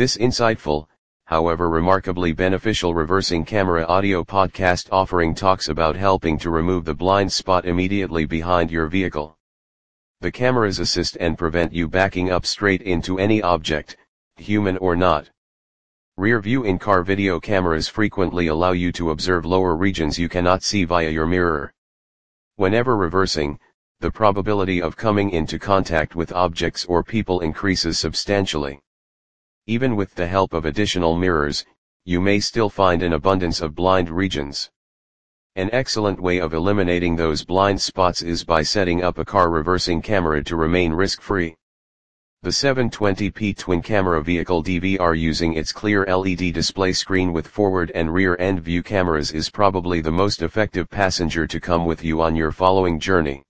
This insightful, however remarkably beneficial reversing camera audio podcast offering talks about helping to remove the blind spot immediately behind your vehicle. The cameras assist and prevent you backing up straight into any object, human or not. Rear view in-car video cameras frequently allow you to observe lower regions you cannot see via your mirror. Whenever reversing, the probability of coming into contact with objects or people increases substantially. Even with the help of additional mirrors, you may still find an abundance of blind regions. An excellent way of eliminating those blind spots is by setting up a car reversing camera to remain risk-free. The 720p twin camera vehicle DVR using its clear LED display screen with forward and rear end view cameras is probably the most effective passenger to come with you on your following journey.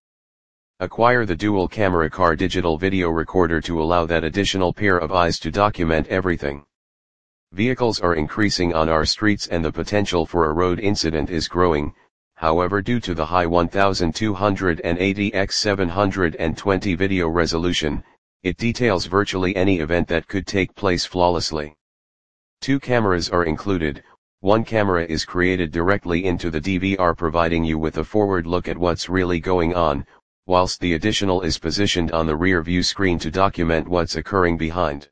Acquire the dual camera car digital video recorder to allow that additional pair of eyes to document everything. Vehicles are increasing on our streets and the potential for a road incident is growing, however due to the high 1280 x 720 video resolution, it details virtually any event that could take place flawlessly. Two cameras are included, one camera is created directly into the DVR providing you with a forward look at what's really going on, whilst the additional is positioned on the rear view screen to document what's occurring behind.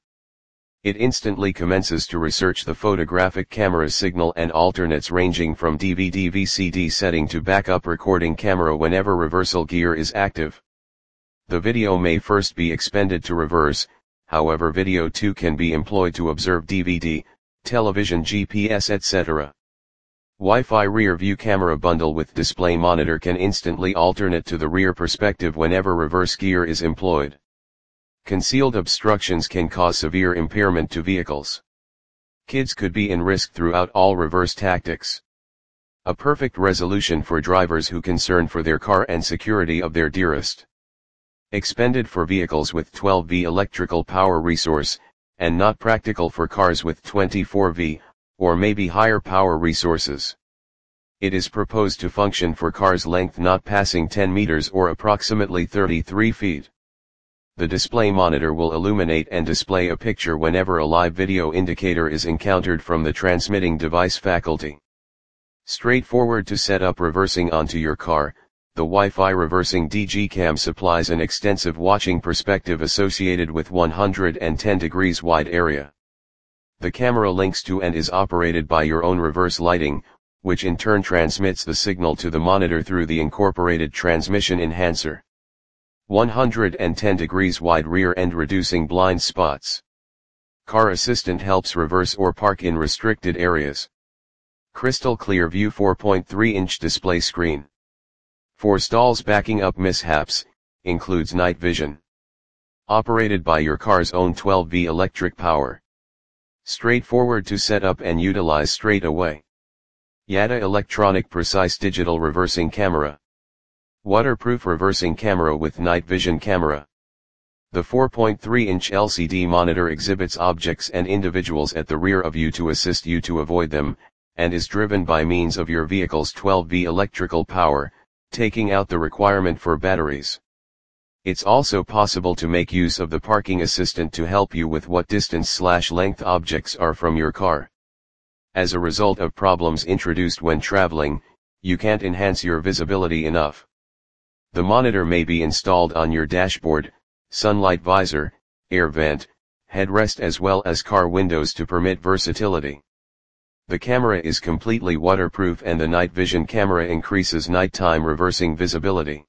It instantly commences to research the photographic camera signal and alternates ranging from DVD VCD setting to backup recording camera whenever reversal gear is active. The video may first be expended to reverse, however video 2 can be employed to observe DVD, television GPS etc. Wi-Fi rear view camera bundle with display monitor can instantly alternate to the rear perspective whenever reverse gear is employed. Concealed obstructions can cause severe impairment to vehicles. Kids could be in risk throughout all reverse tactics. A perfect resolution for drivers who concern for their car and security of their dearest expended for vehicles with 12V electrical power resource, and not practical for cars with 24V, or maybe higher power resources. It is proposed to function for cars length not passing 10 meters or approximately 33 feet. The display monitor will illuminate and display a picture whenever a live video indicator is encountered from the transmitting device faculty. Straightforward to set up reversing onto your car, the Wi-Fi reversing DG-Cam supplies an extensive watching perspective associated with 110 degrees wide area. The camera links to and is operated by your own reverse lighting, which in turn transmits the signal to the monitor through the incorporated transmission enhancer. 110 degrees wide rear end reducing blind spots. Car Assistant helps reverse or park in restricted areas. Crystal clear view 4.3 inch display screen. For stalls backing up mishaps, includes night vision. Operated by your car's own 12V electric power. Straightforward to set up and utilize straight away. YADA electronic precise digital reversing camera. Waterproof reversing camera with night vision camera. The 4.3-inch LCD monitor exhibits objects and individuals at the rear of you to assist you to avoid them, and is driven by means of your vehicle's 12V electrical power, taking out the requirement for batteries. It's also possible to make use of the parking assistant to help you with what distance slash length objects are from your car. As a result of problems introduced when traveling, you can't enhance your visibility enough. The monitor may be installed on your dashboard, sunlight visor, air vent, headrest as well as car windows to permit versatility. The camera is completely waterproof and the night vision camera increases nighttime reversing visibility.